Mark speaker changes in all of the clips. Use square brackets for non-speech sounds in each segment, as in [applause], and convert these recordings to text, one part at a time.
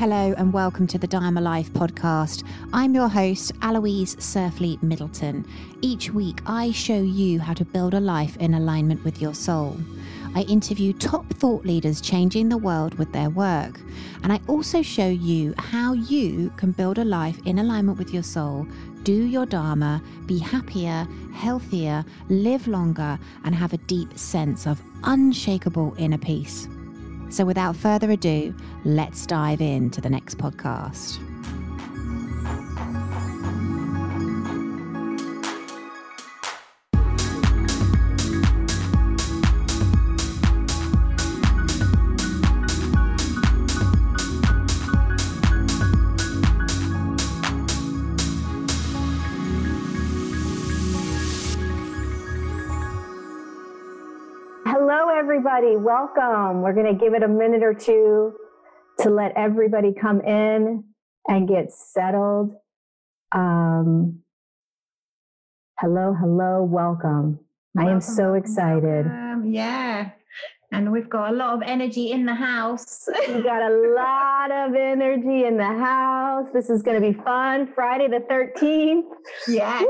Speaker 1: Hello and welcome to the Dharma Life podcast. I'm your host, Aloise Surfleet Middleton. Each week, I show you how to build a life in alignment with your soul. I interview top thought leaders changing the world with their work. And I also show you how you can build a life in alignment with your soul, do your Dharma, be happier, healthier, live longer, and have a deep sense of unshakable inner peace. So, without further ado, let's dive into the next podcast.
Speaker 2: Everybody. Welcome. We're going to give it a minute or two to let everybody come in and get settled. Um, hello, hello, welcome. welcome I am so excited.
Speaker 1: Um, yeah. And we've got a lot of energy in the house.
Speaker 2: We've got a lot of energy in the house. This is going to be fun. Friday the 13th.
Speaker 1: Yes.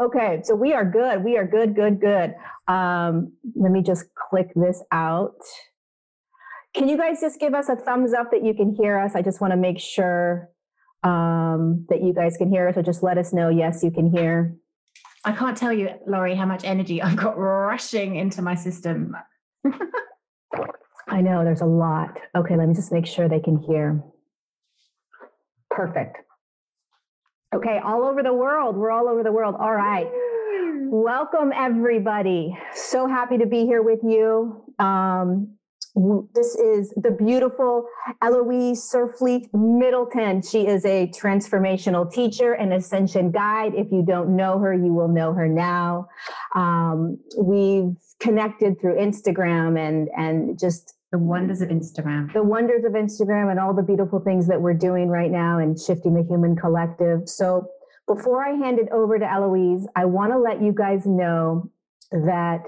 Speaker 2: Okay, so we are good. We are good, good, good. Um, let me just click this out. Can you guys just give us a thumbs up that you can hear us? I just want to make sure um, that you guys can hear us, or just let us know, yes, you can hear.
Speaker 1: I can't tell you, Lori, how much energy I've got rushing into my system.
Speaker 2: I know there's a lot. Okay, let me just make sure they can hear. Perfect. Okay, all over the world. We're all over the world. All right. Welcome, everybody. So happy to be here with you. Um, this is the beautiful Aloise Surfleet Middleton. She is a transformational teacher and ascension guide. If you don't know her, you will know her now. Um, we've connected through Instagram and and just
Speaker 1: the wonders of Instagram.
Speaker 2: The wonders of Instagram and all the beautiful things that we're doing right now and shifting the human collective. So, before I hand it over to Aloise, I want to let you guys know that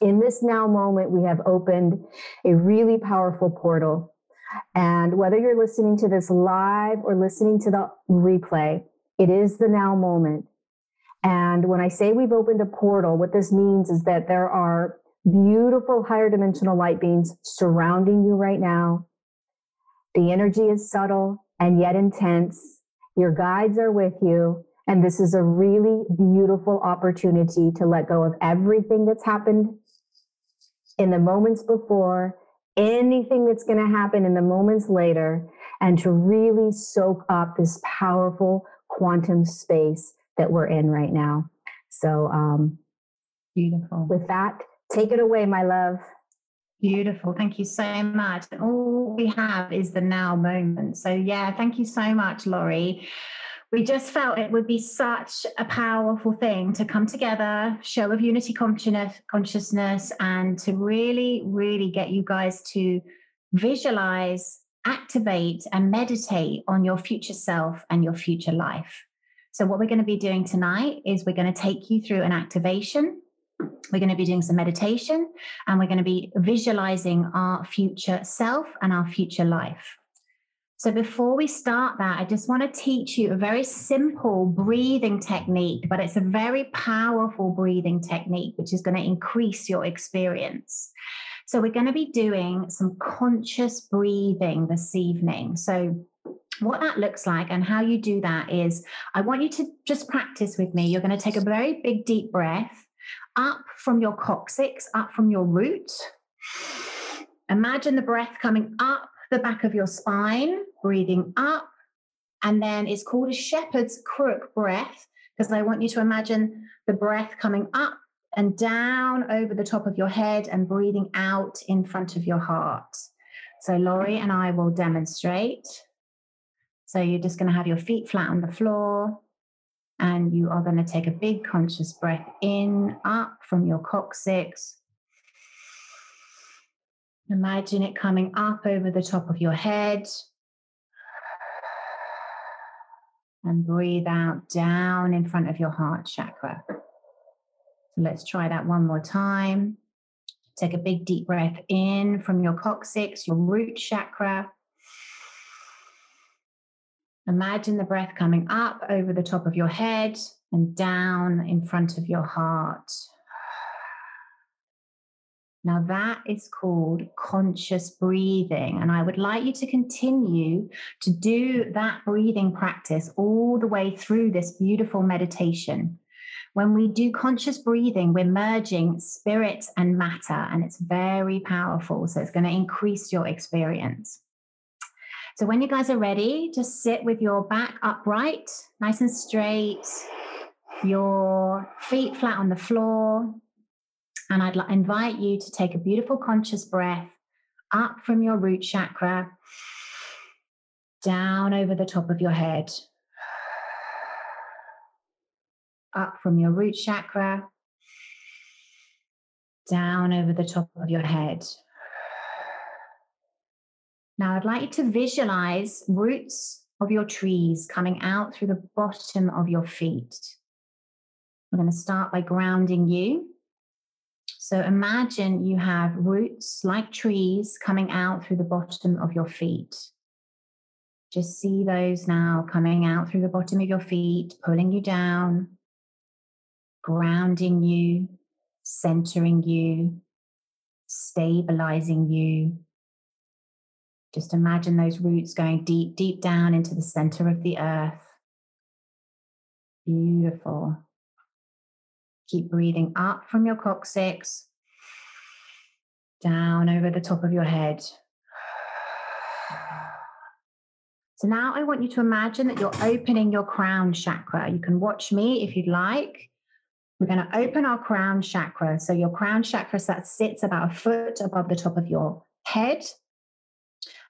Speaker 2: in this now moment, we have opened a really powerful portal. And whether you're listening to this live or listening to the replay, it is the now moment. And when I say we've opened a portal, what this means is that there are beautiful higher dimensional light beings surrounding you right now. The energy is subtle and yet intense. Your guides are with you. And this is a really beautiful opportunity to let go of everything that's happened in the moments before, anything that's going to happen in the moments later, and to really soak up this powerful quantum space that we're in right now. So, um,
Speaker 1: beautiful.
Speaker 2: With that, Take it away, my love.
Speaker 1: Beautiful. Thank you so much. All we have is the now moment. So, yeah, thank you so much, Lori. We just felt it would be such a powerful thing to come together, show of unity consciousness, and to really, really get you guys to visualize, activate, and meditate on your future self and your future life. So, what we're going to be doing tonight is we're going to take you through an activation we're going to be doing some meditation and we're going to be visualizing our future self and our future life. So, before we start that, I just want to teach you a very simple breathing technique, but it's a very powerful breathing technique, which is going to increase your experience. So, we're going to be doing some conscious breathing this evening. So, what that looks like and how you do that is I want you to just practice with me. You're going to take a very big, deep breath up from your coccyx, up from your root. Imagine the breath coming up the back of your spine, breathing up. And then it's called a shepherd's crook breath because I want you to imagine the breath coming up and down over the top of your head and breathing out in front of your heart. So, Laurie and I will demonstrate. So, you're just going to have your feet flat on the floor. And you are going to take a big conscious breath in, up from your coccyx. Imagine it coming up over the top of your head. And breathe out down in front of your heart chakra. So let's try that one more time. Take a big deep breath in from your coccyx, your root chakra. Imagine the breath coming up over the top of your head and down in front of your heart. [sighs] Now, that is called conscious breathing. And I would like you to continue to do that breathing practice all the way through this beautiful meditation. When we do conscious breathing, we're merging spirit and matter, and it's very powerful. So, it's going to increase your experience. So, when you guys are ready, just sit with your back upright, nice and straight, your feet flat on the floor, and I'd invite you to take a beautiful conscious breath up from your root chakra, down over the top of your head, up from your root chakra, down over the top of your head. Now, I'd like you to visualize roots of your trees coming out through the bottom of your feet. We're going to start by grounding you. So imagine you have roots like trees coming out through the bottom of your feet. Just see those now coming out through the bottom of your feet, pulling you down, grounding you, centering you, stabilizing you. Just imagine those roots going deep, deep down into the center of the earth. Beautiful. Keep breathing up from your coccyx, down over the top of your head. So now I want you to imagine that you're opening your crown chakra. You can watch me if you'd like. We're going to open our crown chakra. So your crown chakra sits about a foot above the top of your head.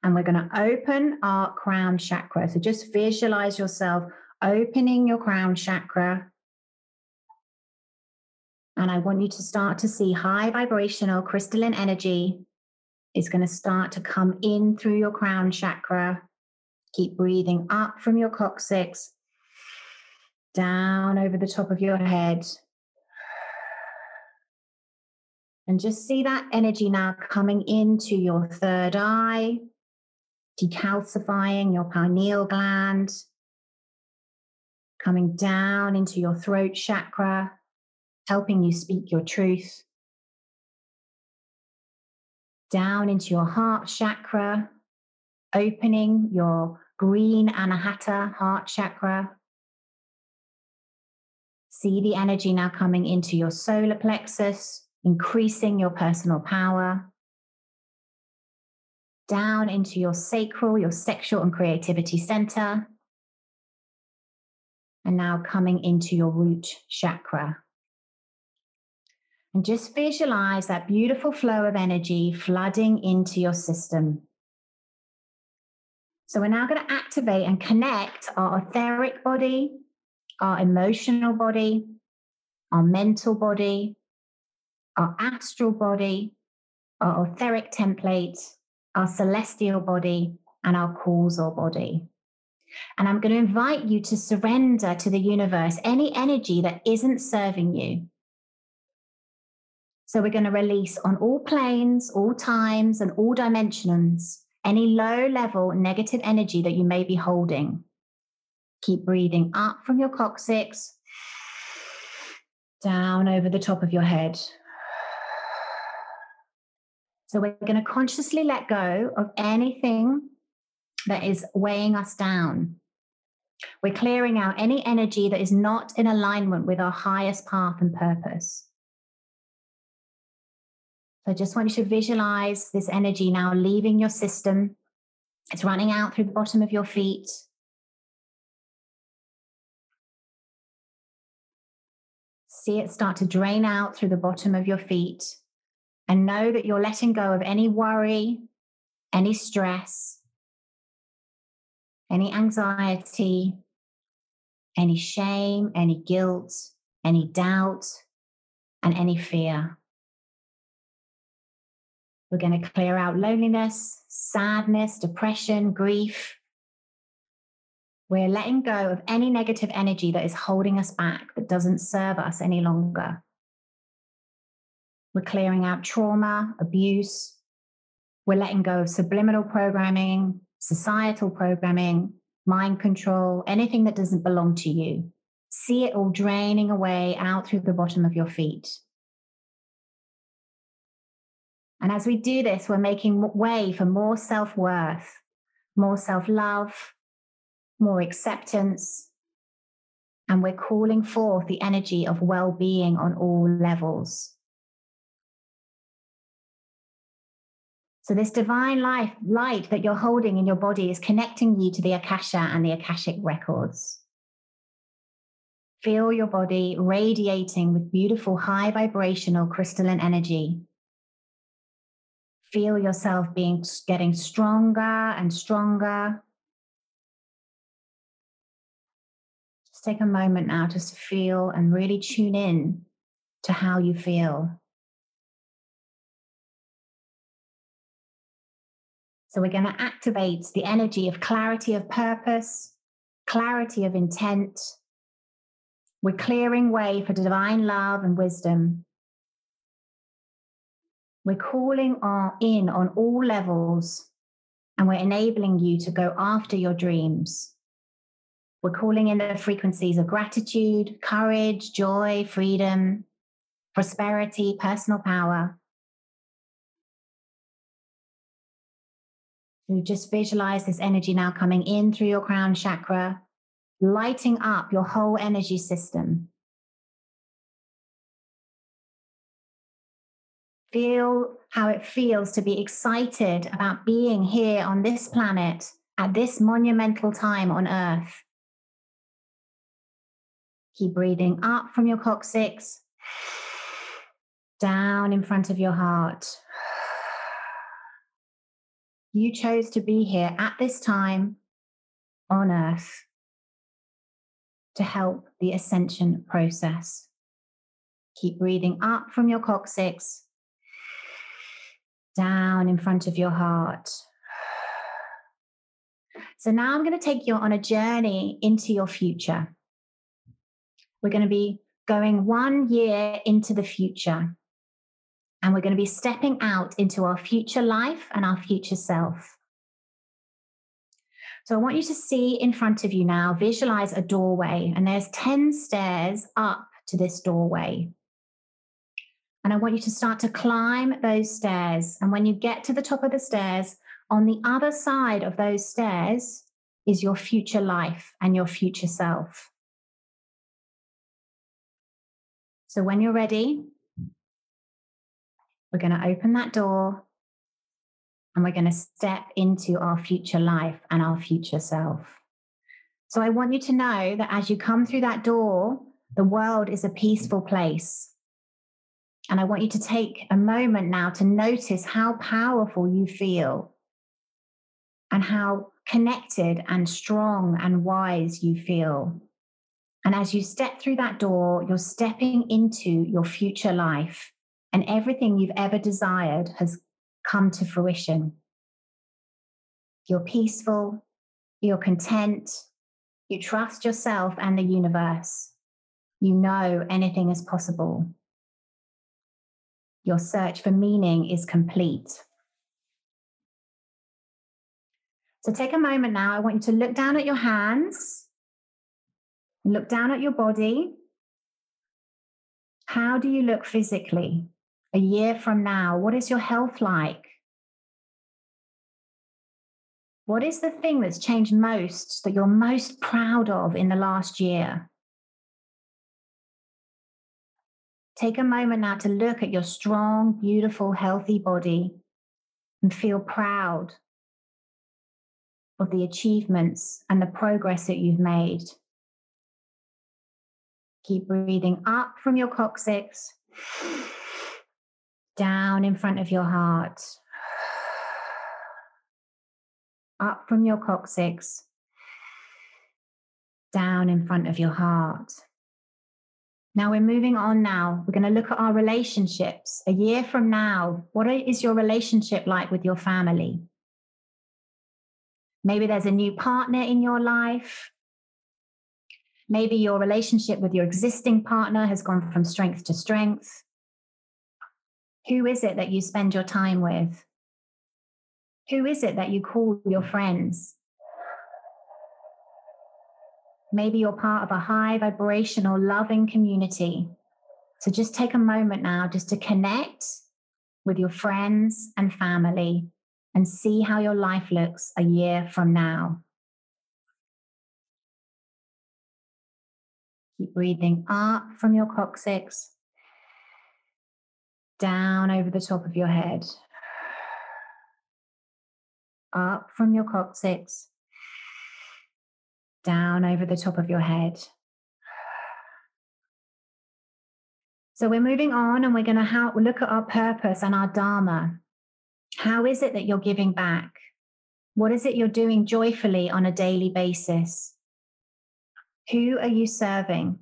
Speaker 1: And we're going to open our crown chakra. So just visualize yourself opening your crown chakra and I want you to start to see high vibrational crystalline energy is going to start to come in through your crown chakra. Keep breathing up from your coccyx, down over the top of your head. And just see that energy now coming into your third eye, decalcifying your pineal gland, coming down into your throat chakra, helping you speak your truth. Down into your heart chakra, opening your green anahata heart chakra. See the energy now coming into your solar plexus, increasing your personal power. Down into your sacral, your sexual and creativity center. And now coming into your root chakra. And just visualize that beautiful flow of energy flooding into your system. So, we're now going to activate and connect our etheric body, our emotional body, our mental body, our astral body, our etheric template, our celestial body, and our causal body. And I'm going to invite you to surrender to the universe any energy that isn't serving you. So we're going to release on all planes, all times, and all dimensions any low level negative energy that you may be holding. Keep breathing up from your coccyx, down over the top of your head. So we're going to consciously let go of anything that is weighing us down. We're clearing out any energy that is not in alignment with our highest path and purpose. So I just want you to visualize this energy now leaving your system. It's running out through the bottom of your feet. See it start to drain out through the bottom of your feet. And know that you're letting go of any worry, any stress, any anxiety, any shame, any guilt, any doubt, and any fear. We're going to clear out loneliness, sadness, depression, grief. We're letting go of any negative energy that is holding us back, that doesn't serve us any longer. We're clearing out trauma, abuse. We're letting go of subliminal programming, societal programming, mind control, anything that doesn't belong to you. See it all draining away out through the bottom of your feet. And as we do this, we're making way for more self worth, more self love, more acceptance. And we're calling forth the energy of well being on all levels. So, this divine life, light that you're holding in your body is connecting you to the Akasha and the Akashic records. Feel your body radiating with beautiful high vibrational crystalline energy feel yourself being getting stronger and stronger. Just take a moment now just to feel and really tune in to how you feel. So, we're going to activate the energy of clarity of purpose, clarity of intent. We're clearing way for divine love and wisdom. We're calling our, in on all levels and we're enabling you to go after your dreams. We're calling in the frequencies of gratitude, courage, joy, freedom, prosperity, personal power. You just visualize this energy now coming in through your crown chakra, lighting up your whole energy system. feel how it feels to be excited about being here on this planet at this monumental time on Earth. Keep breathing up from your coccyx, down in front of your heart. You chose to be here at this time on Earth to help the ascension process. Keep breathing up from your coccyx down in front of your heart. So now I'm going to take you on a journey into your future. We're going to be going one year into the future. And we're going to be stepping out into our future life and our future self. So I want you to see in front of you now, visualize a doorway, and there's 10 stairs up to this doorway. And I want you to start to climb those stairs. And when you get to the top of the stairs, on the other side of those stairs is your future life and your future self. So when you're ready, we're going to open that door and we're going to step into our future life and our future self. So I want you to know that as you come through that door, the world is a peaceful place. And I want you to take a moment now to notice how powerful you feel and how connected and strong and wise you feel. And as you step through that door, you're stepping into your future life, and everything you've ever desired has come to fruition. You're peaceful, you're content, you trust yourself and the universe. You know anything is possible. Your search for meaning is complete. So take a moment now. I want you to look down at your hands, look down at your body. How do you look physically? A year from now, what is your health like? What is the thing that's changed most that you're most proud of in the last year? Take a moment now to look at your strong, beautiful, healthy body and feel proud of the achievements and the progress that you've made. Keep breathing up from your coccyx, down in front of your heart, up from your coccyx, down in front of your heart. Now we're moving on now. We're going to look at our relationships. A year from now, what is your relationship like with your family? Maybe there's a new partner in your life. Maybe your relationship with your existing partner has gone from strength to strength. Who is it that you spend your time with? Who is it that you call your friends? Maybe you're part of a high vibrational, loving community. So just take a moment now just to connect with your friends and family and see how your life looks a year from now. Keep breathing up from your coccyx, down over the top of your head, up from your coccyx, down over the top of your head. So we're moving on and we're going to look at our purpose and our Dharma. How is it that you're giving back? What is it you're doing joyfully on a daily basis? Who are you serving?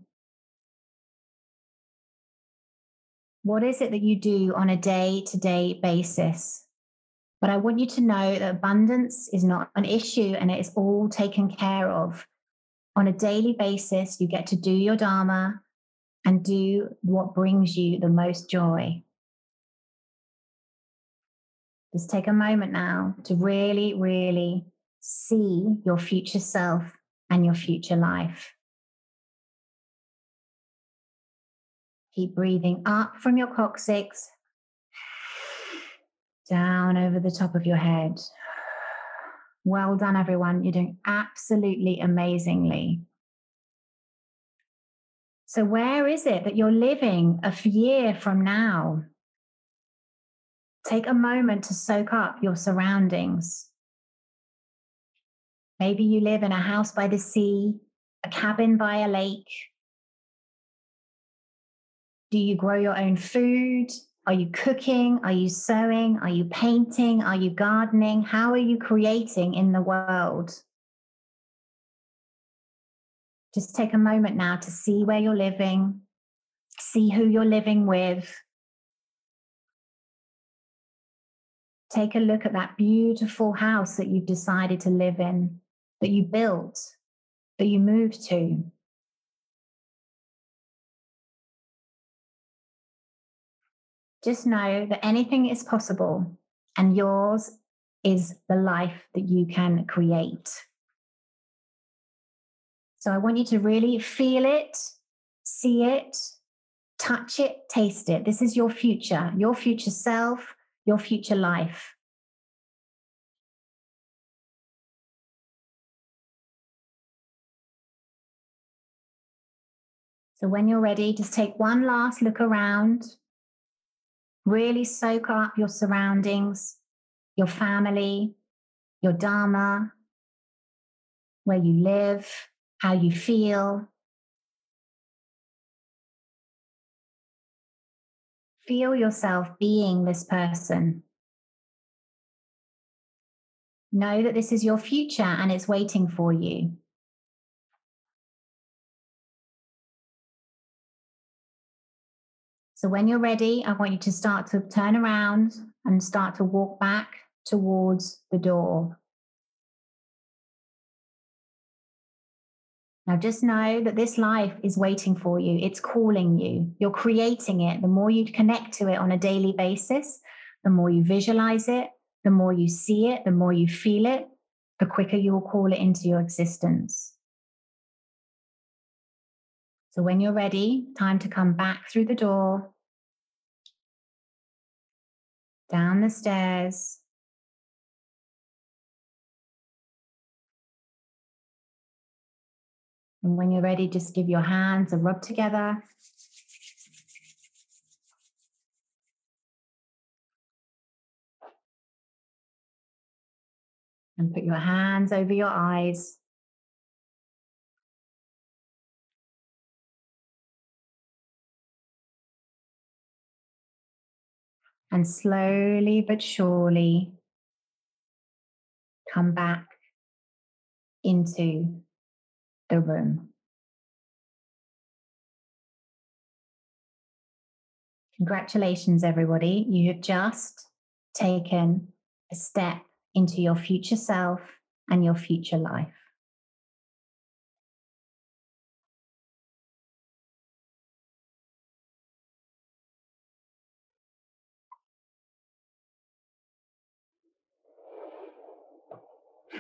Speaker 1: What is it that you do on a day to day basis? But I want you to know that abundance is not an issue and it is all taken care of. On a daily basis, you get to do your Dharma and do what brings you the most joy. Just take a moment now to really, really see your future self and your future life. Keep breathing up from your coccyx, down over the top of your head. Well done, everyone. You're doing absolutely amazingly. So, where is it that you're living a year from now? Take a moment to soak up your surroundings. Maybe you live in a house by the sea, a cabin by a lake. Do you grow your own food? Are you cooking? Are you sewing? Are you painting? Are you gardening? How are you creating in the world? Just take a moment now to see where you're living, see who you're living with. Take a look at that beautiful house that you've decided to live in, that you built, that you moved to. Just know that anything is possible and yours is the life that you can create. So I want you to really feel it, see it, touch it, taste it. This is your future, your future self, your future life. So when you're ready, just take one last look around. Really soak up your surroundings, your family, your Dharma, where you live, how you feel. Feel yourself being this person. Know that this is your future and it's waiting for you. So, when you're ready, I want you to start to turn around and start to walk back towards the door. Now, just know that this life is waiting for you. It's calling you. You're creating it. The more you connect to it on a daily basis, the more you visualize it, the more you see it, the more you feel it, the quicker you will call it into your existence. So, when you're ready, time to come back through the door, down the stairs, And when you're ready, just give your hands a rub together. And put your hands over your eyes. And slowly but surely come back into the room. Congratulations, everybody. You have just taken a step into your future self and your future life.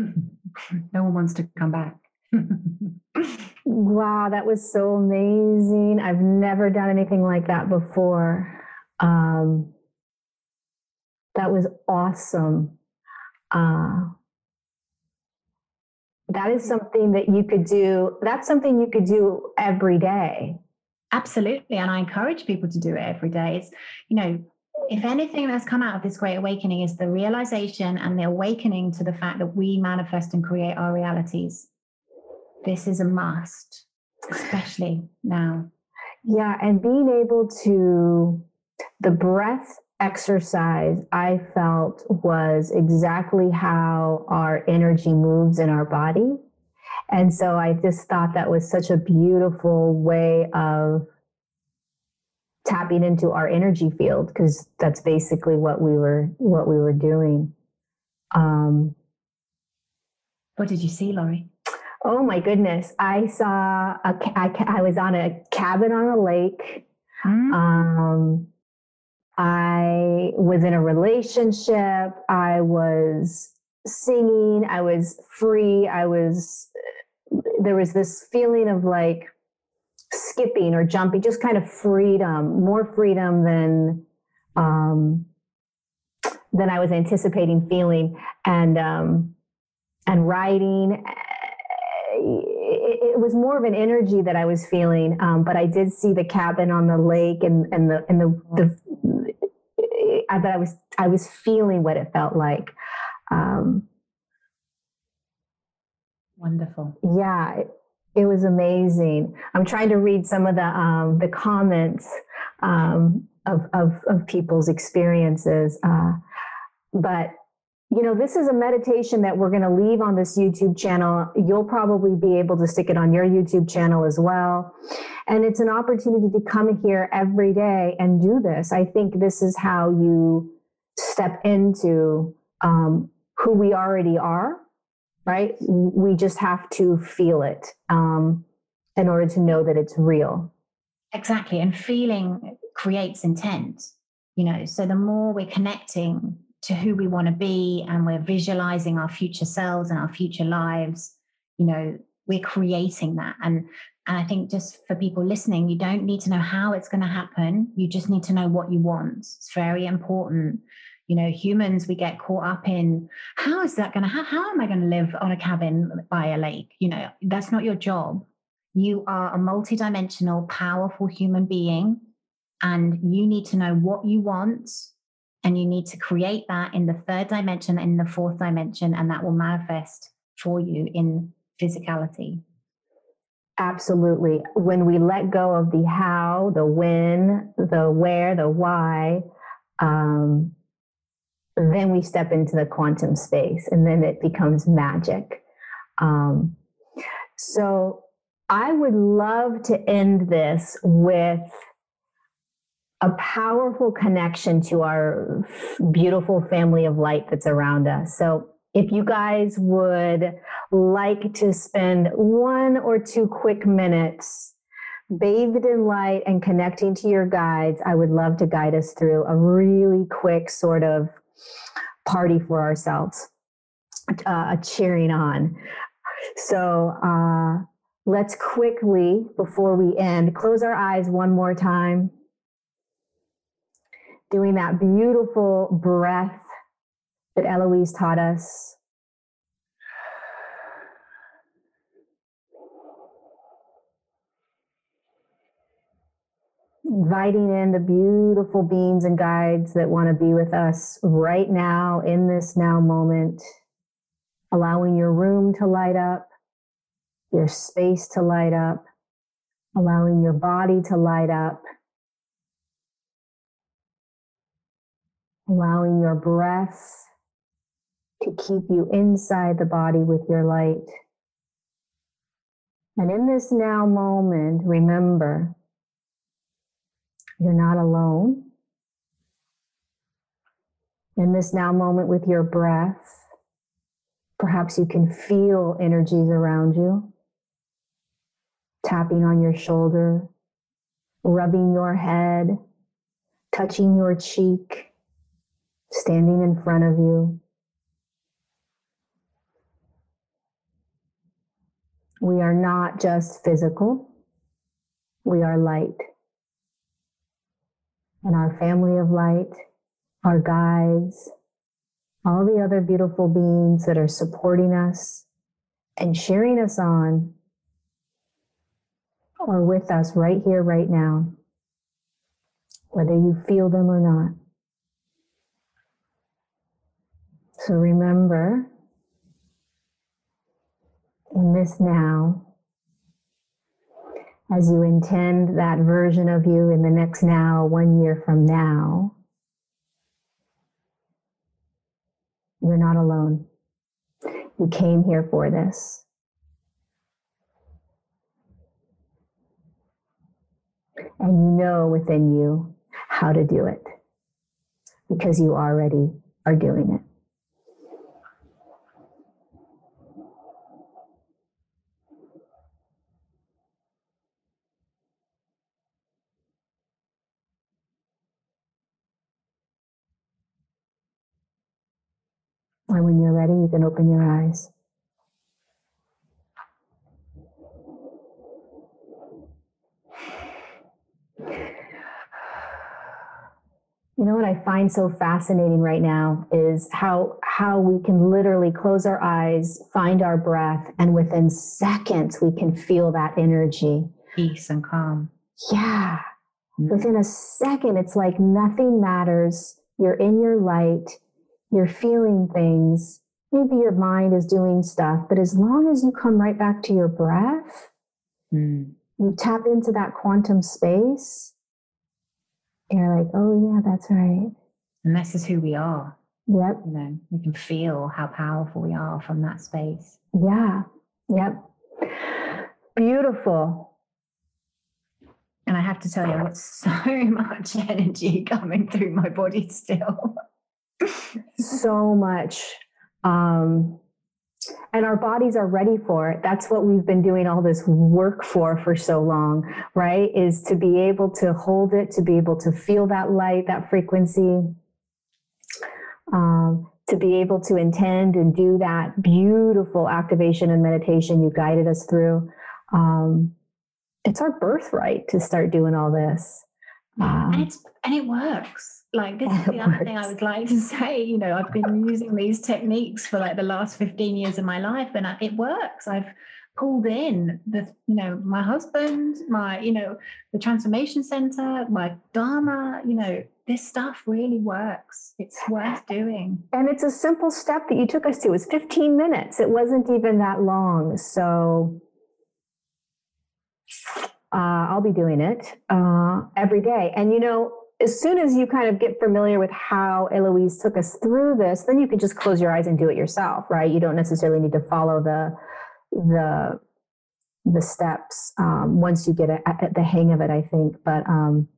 Speaker 1: No one wants to come back.
Speaker 2: Wow, that was so amazing. I've never done anything like that before. Um, that was awesome. Uh, that is something that you could do. That's something you could do every day.
Speaker 1: Absolutely. And I encourage people to do it every day. It's, you know, if anything that's come out of this great awakening is the realization and the awakening to the fact that we manifest and create our realities. This is a must, especially now.
Speaker 2: Yeah. And being able to, the breath exercise I felt was exactly how our energy moves in our body. And so I just thought that was such a beautiful way of tapping into our energy field because that's basically what we were what we were doing. Um,
Speaker 1: what did you see, Lori?
Speaker 2: Oh my goodness! I saw a. I, I was on a cabin on a lake. Mm. Um, I was in a relationship. I was singing. I was free. I was, there was this feeling of like skipping or jumping, just kind of freedom, more freedom than, um, than I was anticipating feeling. And, um, and writing, it, it, was more of an energy that I was feeling. Um, but I did see the cabin on the lake and, and the, and the, the, I, but I was I was feeling what it felt like. Um,
Speaker 1: Wonderful.
Speaker 2: Yeah, it, it, was amazing. I'm trying to read some of the um, the comments um, of, of, of people's experiences, uh, but you know, this is a meditation that we're going to leave on this YouTube channel. You'll probably be able to stick it on your YouTube channel as well. And it's an opportunity to come here every day and do this. I think this is how you step into um, who we already are, right? We just have to feel it um, in order to know that it's real.
Speaker 1: Exactly. And feeling creates intent, you know, so the more we're connecting to who we want to be and we're visualizing our future selves and our future lives you know we're creating that and and i think just for people listening you don't need to know how it's going to happen you just need to know what you want it's very important you know humans we get caught up in how is that going to how, how am i going to live on a cabin by a lake you know that's not your job you are a multidimensional powerful human being and you need to know what you want and you need to create that in the third dimension, in the fourth dimension, and that will manifest for you in physicality.
Speaker 2: Absolutely. When we let go of the how, the when, the where, the why, um, then we step into the quantum space and then it becomes magic. Um, so I would love to end this with a powerful connection to our beautiful family of light that's around us. So if you guys would like to spend one or two quick minutes bathed in light and connecting to your guides, I would love to guide us through a really quick sort of party for ourselves, uh, a cheering on. So uh, let's quickly, before we end, close our eyes one more time doing that beautiful breath that Aloise taught us. Inviting in the beautiful beings and guides that want to be with us right now in this now moment, allowing your room to light up, your space to light up, allowing your body to light up allowing your breath to keep you inside the body with your light. And in this now moment, remember, you're not alone. In this now moment with your breath, perhaps you can feel energies around you, tapping on your shoulder, rubbing your head, touching your cheek standing in front of you. We are not just physical, we are light. And our family of light, our guides, all the other beautiful beings that are supporting us and cheering us on are with us right here, right now, whether you feel them or not. So remember, in this now, as you intend that version of you in the next now, one year from now, you're not alone. You came here for this. And you know within you how to do it because you already are doing it. And when you're ready, you can open your eyes. You know what I find so fascinating right now is how how we can literally close our eyes, find our breath, and within seconds we can feel that energy.
Speaker 1: Peace and calm.
Speaker 2: Yeah. Mm-hmm. Within a second, it's like nothing matters. You're in your light you're feeling things. Maybe your mind is doing stuff, but as long as you come right back to your breath, mm. you tap into that quantum space, you're like, oh, yeah, that's right.
Speaker 1: And this is who we are.
Speaker 2: Yep.
Speaker 1: You know, we can feel how powerful we are from that space.
Speaker 2: Yeah. Yep. Beautiful.
Speaker 1: And I have to tell you, I've got [laughs] so much energy coming through my body still
Speaker 2: so much. Um, and our bodies are ready for it. That's what we've been doing all this work for for so long, right? Is to be able to hold it, to be able to feel that light, that frequency, um, to be able to intend and do that beautiful activation and meditation you guided us through. Um, it's our birthright to start doing all this.
Speaker 1: Um, and it's and it works. Like this is [laughs] the other thing I would like to [laughs] say. You know, I've been using these techniques for like the last 15 years of my life, and it works. I've pulled in the, you know, my husband, my, you know, the transformation center, my Dharma, you know, this stuff really works. It's worth doing.
Speaker 2: And it's a simple step that you took us to. It was 15 minutes. It wasn't even that long. So uh, I'll be doing it uh, every day. And you know, as soon as you kind of get familiar with how Aloise took us through this, then you can just close your eyes and do it yourself, right? You don't necessarily need to follow the the the steps um, once you get a, a, the hang of it. I think, but um,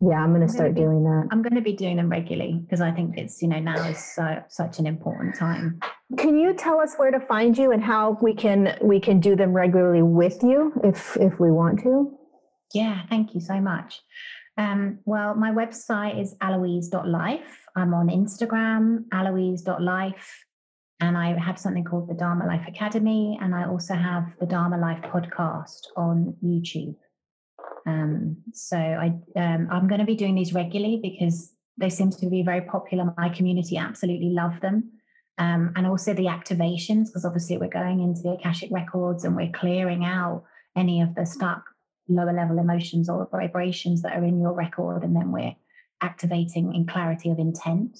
Speaker 2: yeah, I'm going to start
Speaker 1: be,
Speaker 2: doing that.
Speaker 1: I'm going to be doing them regularly because I think it's you know now is so, such an important time.
Speaker 2: Can you tell us where to find you and how we can we can do them regularly with you if if we want to?
Speaker 1: Yeah, thank you so much. Um, well, my website is aloise.life. I'm on Instagram, aloise.life. And I have something called the Dharma Life Academy. And I also have the Dharma Life podcast on YouTube. Um, so I, um, I'm going to be doing these regularly because they seem to be very popular. My community absolutely love them. Um, and also the activations, because obviously we're going into the Akashic records and we're clearing out any of the stuck lower level emotions or vibrations that are in your record, and then we're activating in clarity of intent.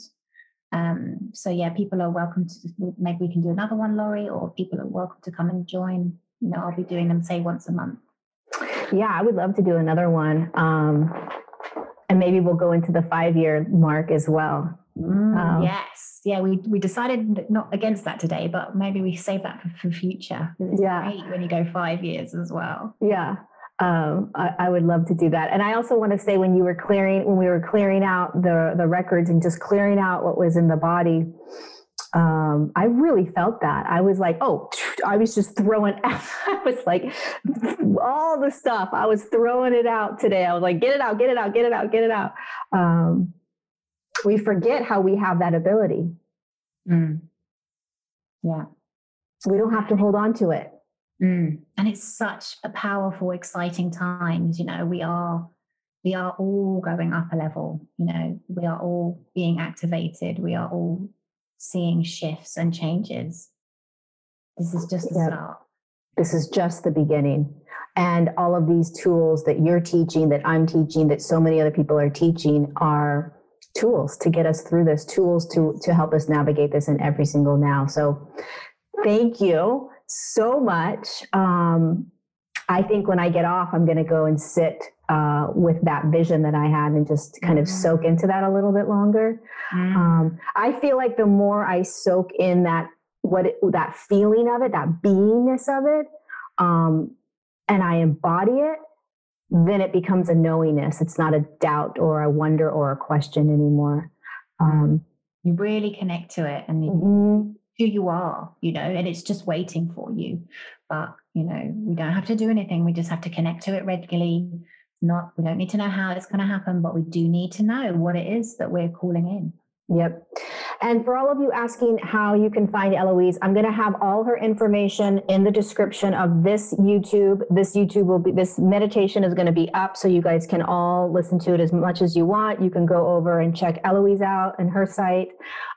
Speaker 1: Um, so yeah, people are welcome to maybe we can do another one, Lori, or people are welcome to come and join. You know, I'll be doing them say once a month.
Speaker 2: Yeah, I would love to do another one. Um, and maybe we'll go into the five year mark as well.
Speaker 1: Mm, um, yes. Yeah, we we decided not against that today, but maybe we save that for, for future. It's yeah. great when you go five years as well.
Speaker 2: Yeah um, I, I, would love to do that. And I also want to say when you were clearing, when we were clearing out the the records and just clearing out what was in the body, um, I really felt that. I was like, oh, I was just throwing. [laughs] I was like, all the stuff. I was throwing it out today. I was like, get it out, get it out, get it out, get it out. Um, we forget how we have that ability.
Speaker 1: Mm. Yeah.
Speaker 2: We don't have to hold on to it
Speaker 1: Mm. And it's such a powerful, exciting times. You know, we are we are all going up a level. You know, we are all being activated. We are all seeing shifts and changes. This is just the start.
Speaker 2: This is just the beginning. And all of these tools that you're teaching, that I'm teaching, that so many other people are teaching are tools to get us through this, tools to to help us navigate this in every single now. So thank you so much. Um, I think when I get off, I'm going to go and sit uh, with that vision that I had and just kind of soak mm. into that a little bit longer. Mm. Um, I feel like the more I soak in that what it, that feeling of it, that beingness of it, um, and I embody it, then it becomes a knowingness. It's not a doubt or a wonder or a question anymore. Um,
Speaker 1: you really connect to it and mm-hmm. Who you are, you know, and it's just waiting for you. But, you know, we don't have to do anything. We just have to connect to it regularly. Not, we don't need to know how it's going to happen, but we do need to know what it is that we're calling in.
Speaker 2: Yep. And for all of you asking how you can find Aloise, I'm going to have all her information in the description of this YouTube. This YouTube will be, this meditation is going to be up so you guys can all listen to it as much as you want. You can go over and check Aloise out and her site.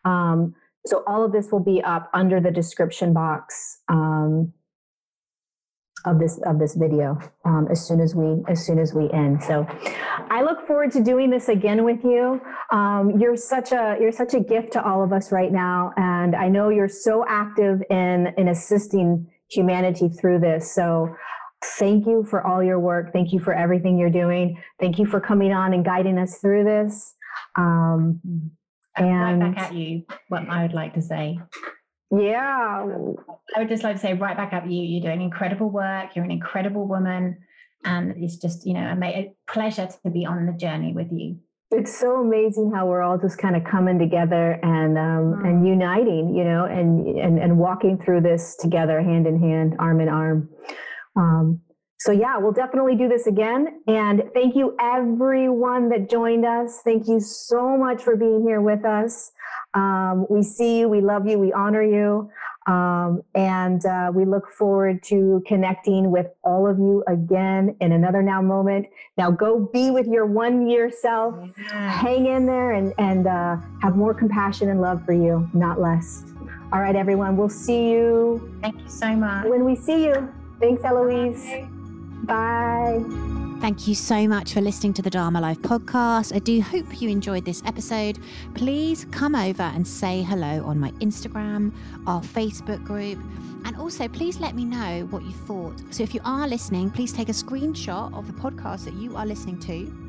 Speaker 2: Um, so all of this will be up under the description box. Um, of this of this video um, as soon as we as soon as we end. So I look forward to doing this again with you. Um, you're such a you're such a gift to all of us right now, and I know you're so active in in assisting humanity through this. So thank you for all your work. Thank you for everything you're doing. Thank you for coming on and guiding us through this. Um,
Speaker 1: and right back at you. What I would like to say.
Speaker 2: Yeah.
Speaker 1: I would just like to say right back up you. You're doing incredible work. You're an incredible woman. And it's just, you know, a pleasure to be on the journey with you.
Speaker 2: It's so amazing how we're all just kind of coming together and um, mm. and uniting, you know, and, and and walking through this together, hand in hand, arm in arm. Um, so yeah, we'll definitely do this again. And thank you everyone that joined us. Thank you so much for being here with us. Um, we see you, we love you, we honor you. Um, and uh, we look forward to connecting with all of you again in another now moment. Now go be with your one year self, yeah. hang in there and, and uh, have more compassion and love for you, not less. All right, everyone, we'll see you.
Speaker 1: Thank you so much.
Speaker 2: When we see you. Thanks, Aloise. Bye. Bye.
Speaker 3: Thank you so much for listening to the Dharma Life podcast. I do hope you enjoyed this episode. Please come over and say hello on my Instagram, our Facebook group, and also please let me know what you thought. So if you are listening, please take a screenshot of the podcast that you are listening to